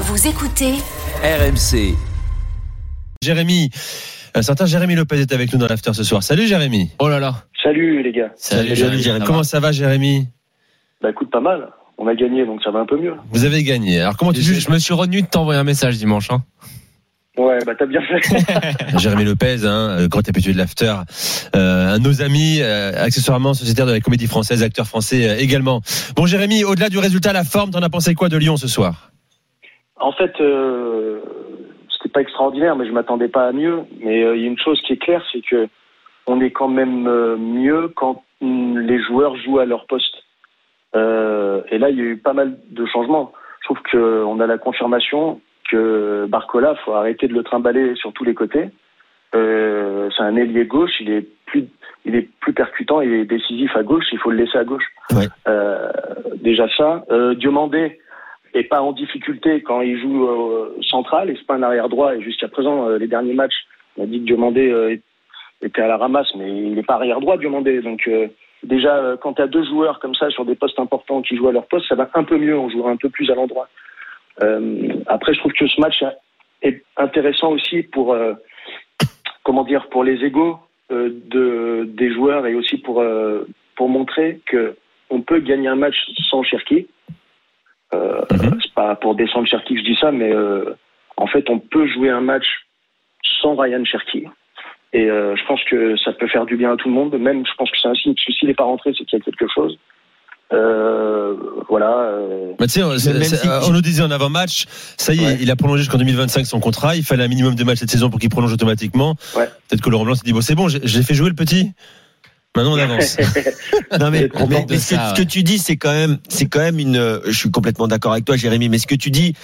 Vous écoutez RMC. Jérémy, un certain Jérémy Lopez est avec nous dans l'after ce soir. Salut Jérémy. Oh là là. Salut les gars. Salut, Jérémy. Comment ça va Jérémy? Bah écoute, pas mal. On a gagné, donc ça va un peu mieux. Vous avez gagné. Alors comment tu Je, je me suis retenu de t'envoyer un message dimanche. Hein. Ouais, bah t'as bien fait. Jérémy Lopez, hein, grand habitué de l'after, euh, un de nos amis, euh, accessoirement sociétaire de la comédie française, acteur français euh, également. Bon Jérémy, au-delà du résultat, la forme, t'en as pensé quoi de Lyon ce soir? En fait, euh, c'était pas extraordinaire, mais je m'attendais pas à mieux. Mais euh, il y a une chose qui est claire, c'est que on est quand même euh, mieux quand les joueurs jouent à leur poste. Euh, et là, il y a eu pas mal de changements. Je trouve qu'on a la confirmation que Barcola, faut arrêter de le trimballer sur tous les côtés. Euh, c'est un ailier gauche, il est plus, il est plus percutant, il est décisif à gauche, il faut le laisser à gauche. Ouais. Euh, déjà ça. Euh, Diomandé est pas en difficulté quand il joue euh, central et c'est pas un arrière droit. Et jusqu'à présent, euh, les derniers matchs, on a dit que Diomandé euh, était à la ramasse, mais il n'est pas arrière droit Diomandé. Donc déjà, quand tu as deux joueurs comme ça sur des postes importants qui jouent à leur poste, ça va un peu mieux. On jouera un peu plus à l'endroit. Après, je trouve que ce match est intéressant aussi pour comment dire pour les égaux de des joueurs et aussi pour pour montrer que on peut gagner un match sans Cherki. Euh, Mhm. C'est pas pour descendre Cherki que je dis ça, mais euh, en fait, on peut jouer un match sans Ryan Cherki. Et euh, je pense que ça peut faire du bien à tout le monde. Même, je pense que c'est un signe que s'il n'est pas rentré, c'est qu'il y a quelque chose. Euh, voilà. euh, Bah, tu sais, on, c'est- même c'est- si- on nous disait en avant-match, ça y est, Ouais. il a prolongé jusqu'en 2025 son contrat. Il fallait un minimum de matchs cette saison pour qu'il prolonge automatiquement. Ouais. Peut-être que Laurent Blanc s'est dit bon, c'est bon, j'ai j'ai fait jouer le petit. Maintenant on avance. Non mais, mais- ce, que, ça, ce que tu dis c'est quand même c'est quand même une je suis complètement d'accord avec toi Jérémy mais ce que tu dis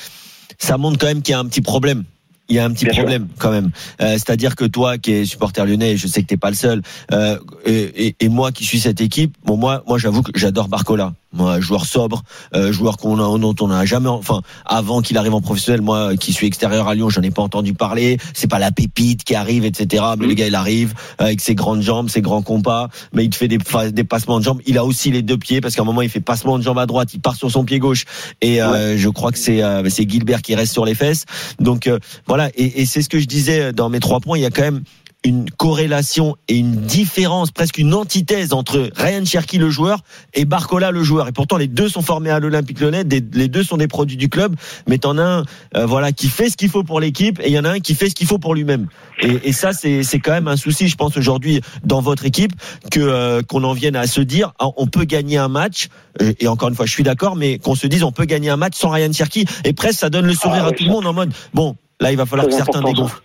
ça montre quand même qu'il y a un petit problème il y a un petit Bien sûr. problème quand même. Euh, C'est-à-dire que toi, qui es supporter lyonnais, et je sais que t'es pas le seul, euh, et, et- et moi qui suis cette équipe, bon moi, moi j'avoue que j'adore Barcola. Moi, joueur sobre, euh, joueur qu'on a, dont on n'a jamais, enfin, avant qu'il arrive en professionnel, moi qui suis extérieur à Lyon, j'en ai pas entendu parler. C'est pas la pépite qui arrive, etc. Mais Mm. le gars, il arrive avec ses grandes jambes, ses grands compas, mais il te fait des, des passements de jambes. Il a aussi les deux pieds parce qu'à un moment, il fait passement de jambes à droite, il part sur son pied gauche, et euh, je crois que c'est euh, c'est Gilbert qui reste sur les fesses. Donc euh, voilà, et, et c'est ce que je disais dans mes trois points. Il y a quand même une corrélation et une différence, presque une antithèse entre Ryan Cherki le joueur et Barcola le joueur. Et pourtant les deux sont formés à l'Olympique Lyonnais, les deux sont des produits du club, mais t'en as un euh, voilà qui fait ce qu'il faut pour l'équipe et il y en a un qui fait ce qu'il faut pour lui-même. Et, et ça c'est c'est quand même un souci, je pense aujourd'hui dans votre équipe que euh, qu'on en vienne à se dire ah, on peut gagner un match euh, et encore une fois je suis d'accord, mais qu'on se dise on peut gagner un match sans Ryan Cherki et presque ça donne le sourire Ah à tout le monde en mode bon là il va falloir que certains dégonflent.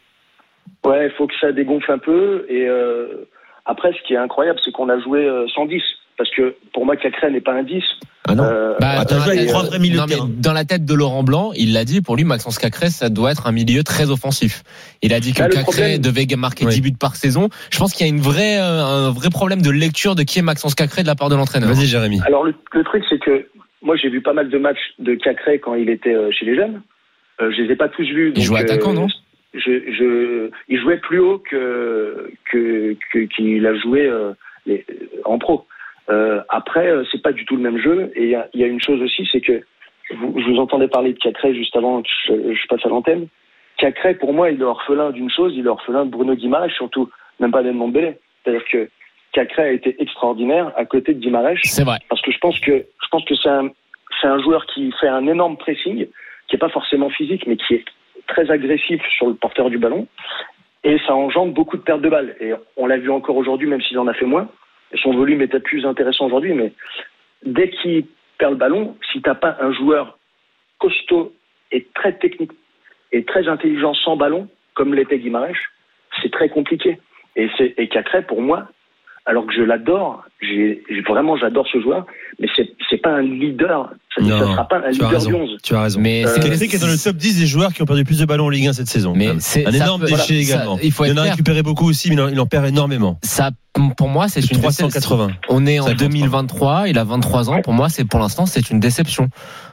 Ouais, il faut que ça dégonfle un peu. Et euh, après, ce qui est incroyable, c'est qu'on a joué euh, sans 10. Parce que pour moi, Cacré n'est pas un 10. Ah non. Euh, Bah, Ah, t'as dans, la tête, trois vrais milieux non, de mais terrain. dans la tête de Laurent Blanc, il l'a dit, pour lui, Maxence Cacré, ça doit être un milieu très offensif. Il a dit que le Cacré problème- devait marquer Oui. 10 buts par saison. Je pense qu'il y a une vraie, euh, un vrai problème de lecture de qui est Maxence Cacré de la part de l'entraîneur. Vas-y Jérémy. Alors le, le truc, c'est que moi, j'ai vu pas mal de matchs de Cacré quand il était euh, chez les jeunes. Euh, je les ai pas tous vus. Il donc, jouait attaquant, non? Je, je, Il jouait plus haut que que que- qu'il a joué euh, les- en pro. Euh, après, euh, c'est pas du tout le même jeu. Et il y y a une chose aussi, c'est que vous, je vous entendais parler de Cacré juste avant que je, je passe à l'antenne. Cacré, pour moi, il est orphelin d'une chose, il est orphelin de Bruno Guimaraes, surtout même pas d'Edmond Bellet. C'est-à-dire que Cacré a été extraordinaire à côté de Guimaraes C'est vrai. parce que je pense que je pense que c'est un c'est un joueur qui fait un énorme pressing, qui est pas forcément physique, mais qui est très agressif sur le porteur du ballon, et ça engendre beaucoup de pertes de balles. Et on l'a vu encore aujourd'hui, même s'il en a fait moins. Son volume est plus intéressant aujourd'hui, mais dès qu'il perd le ballon, si t'as pas un joueur costaud et très technique et très intelligent sans ballon, comme l'était Guimarães, c'est très compliqué. Et c'est et Cacré pour moi, alors que je l'adore, j'ai j'ai- vraiment j'adore ce joueur, mais c'est pas un leader Ça ne sera pas un leader du 11. Tu as raison. Mais Euh, c'est- Kendrick est dans le top 10 des joueurs qui ont perdu plus de ballons en Ligue 1 cette saison. Mais c'est- un énorme peut- déchet voilà, également. ça- il faut il en a clair. récupéré beaucoup aussi, mais il en, il en perd énormément. ça, pour moi, c'est une 380. déception. On est en 53. 2023, il a 23 ans. Pour moi, c'est pour l'instant, c'est une déception.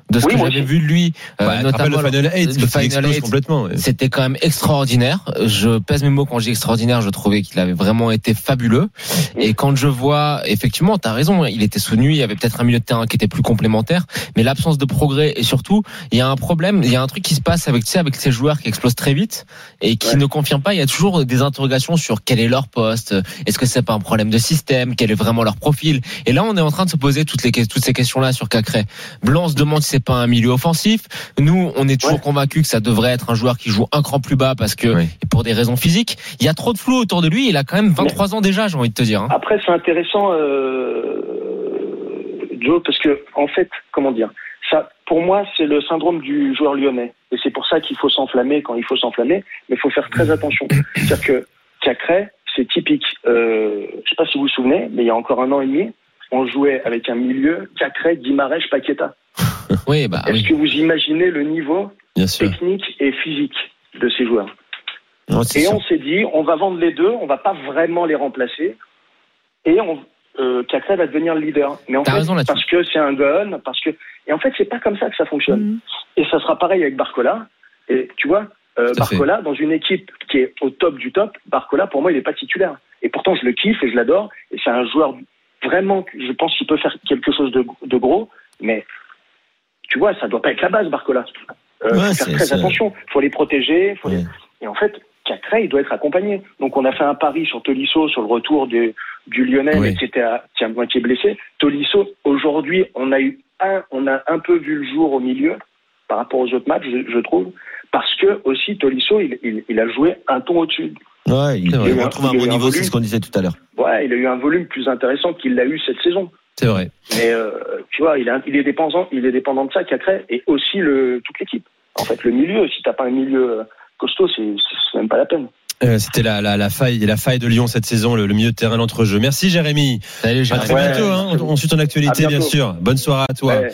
De ce Oui, que j'avais vu de lui, euh, Ouais, rappelle notamment le Final 8, le Final explose Eight. complètement. ouais. C'était quand même extraordinaire. Je pèse mes mots quand je dis extraordinaire. Je trouvais qu'il avait vraiment été fabuleux. Et quand je vois, effectivement, t'as raison, il était soutenu. Il y avait peut-être un milieu de terrain qui était plus complémentaire, mais l'absence de progrès et surtout, il y a un problème. Il y a un truc qui se passe avec, tu sais, avec ces joueurs qui explosent très vite et qui Ouais. ne confirment pas. Il y a toujours des interrogations sur quel est leur poste. Est-ce que c'est pas un problème de système Quel est vraiment leur profil Et là, on est en train de se poser toutes les toutes ces questions-là sur Cacré. Blanc se demande si c'est pas un milieu offensif. Nous, on est toujours Ouais. convaincus que ça devrait être un joueur qui joue un cran plus bas parce que Oui. pour des raisons physiques. Il y a trop de flou autour de lui. Il a quand même 23 ans déjà, j'ai envie de te dire. hein. Après, c'est intéressant, euh, Joe, parce que en fait, comment dire, ça, pour moi, c'est le syndrome du joueur lyonnais, et c'est pour ça qu'il faut s'enflammer quand il faut s'enflammer, mais il faut faire très attention. C'est-à-dire que Cacré, c'est typique. Euh, je sais pas si vous vous souvenez, mais il y a encore un an et demi, on jouait avec un milieu Cacré, Guimarèche, Paqueta. Oui, bah Est-ce oui. que vous imaginez le niveau Bien sûr. technique et physique de ces joueurs Non, Et sûr. on s'est dit, on va vendre les deux, on va pas vraiment les remplacer. Et on, euh, Cacré va devenir le leader. Mais en fait, raison parce que c'est un gun, parce que et en fait c'est pas comme ça que ça fonctionne. Mm. Et ça sera pareil avec Barcola. Et tu vois, euh, fait. Barcola dans une équipe qui est au top du top, Barcola pour moi il est pas titulaire. Et pourtant je le kiffe et je l'adore. Et c'est un joueur vraiment, je pense qu'il peut faire quelque chose de, de gros. Mais tu vois, ça doit pas être la base Barcola. Euh, Ouais, faut faire très attention. Faut les protéger. Faut les- Ouais. et en fait, Cacré, il doit être accompagné. Donc, on a fait un pari sur Tolisso, sur le retour de- du Lyonnais, Oui. qui était à, qui, est blessé. Tolisso, aujourd'hui, on a eu un, on a un peu vu le jour au milieu par rapport aux autres matchs, je, je trouve, parce que aussi Tolisso, il, il, il a joué un ton au-dessus. Ouais, il, il retrouve un Il y a bon eu un niveau, c'est volume. ce qu'on disait tout à l'heure. Ouais, il a eu un volume plus intéressant qu'il l'a eu cette saison. C'est vrai. Mais euh, tu vois, il, est- il est dépendant, il est dépendant de ça, Cacré, et aussi le toute l'équipe. En fait, le milieu, si t'as pas un milieu euh, costaud, c'est même pas la peine. Euh, C'était la, la, la faille la faille de Lyon cette saison, le, le milieu de terrain l'entrejeu. Merci Jérémy. Salut, À Jérémy. très Ouais, bientôt. Hein. On, on suit ton actualité, À bien sûr. Bonne soirée à toi. Ouais.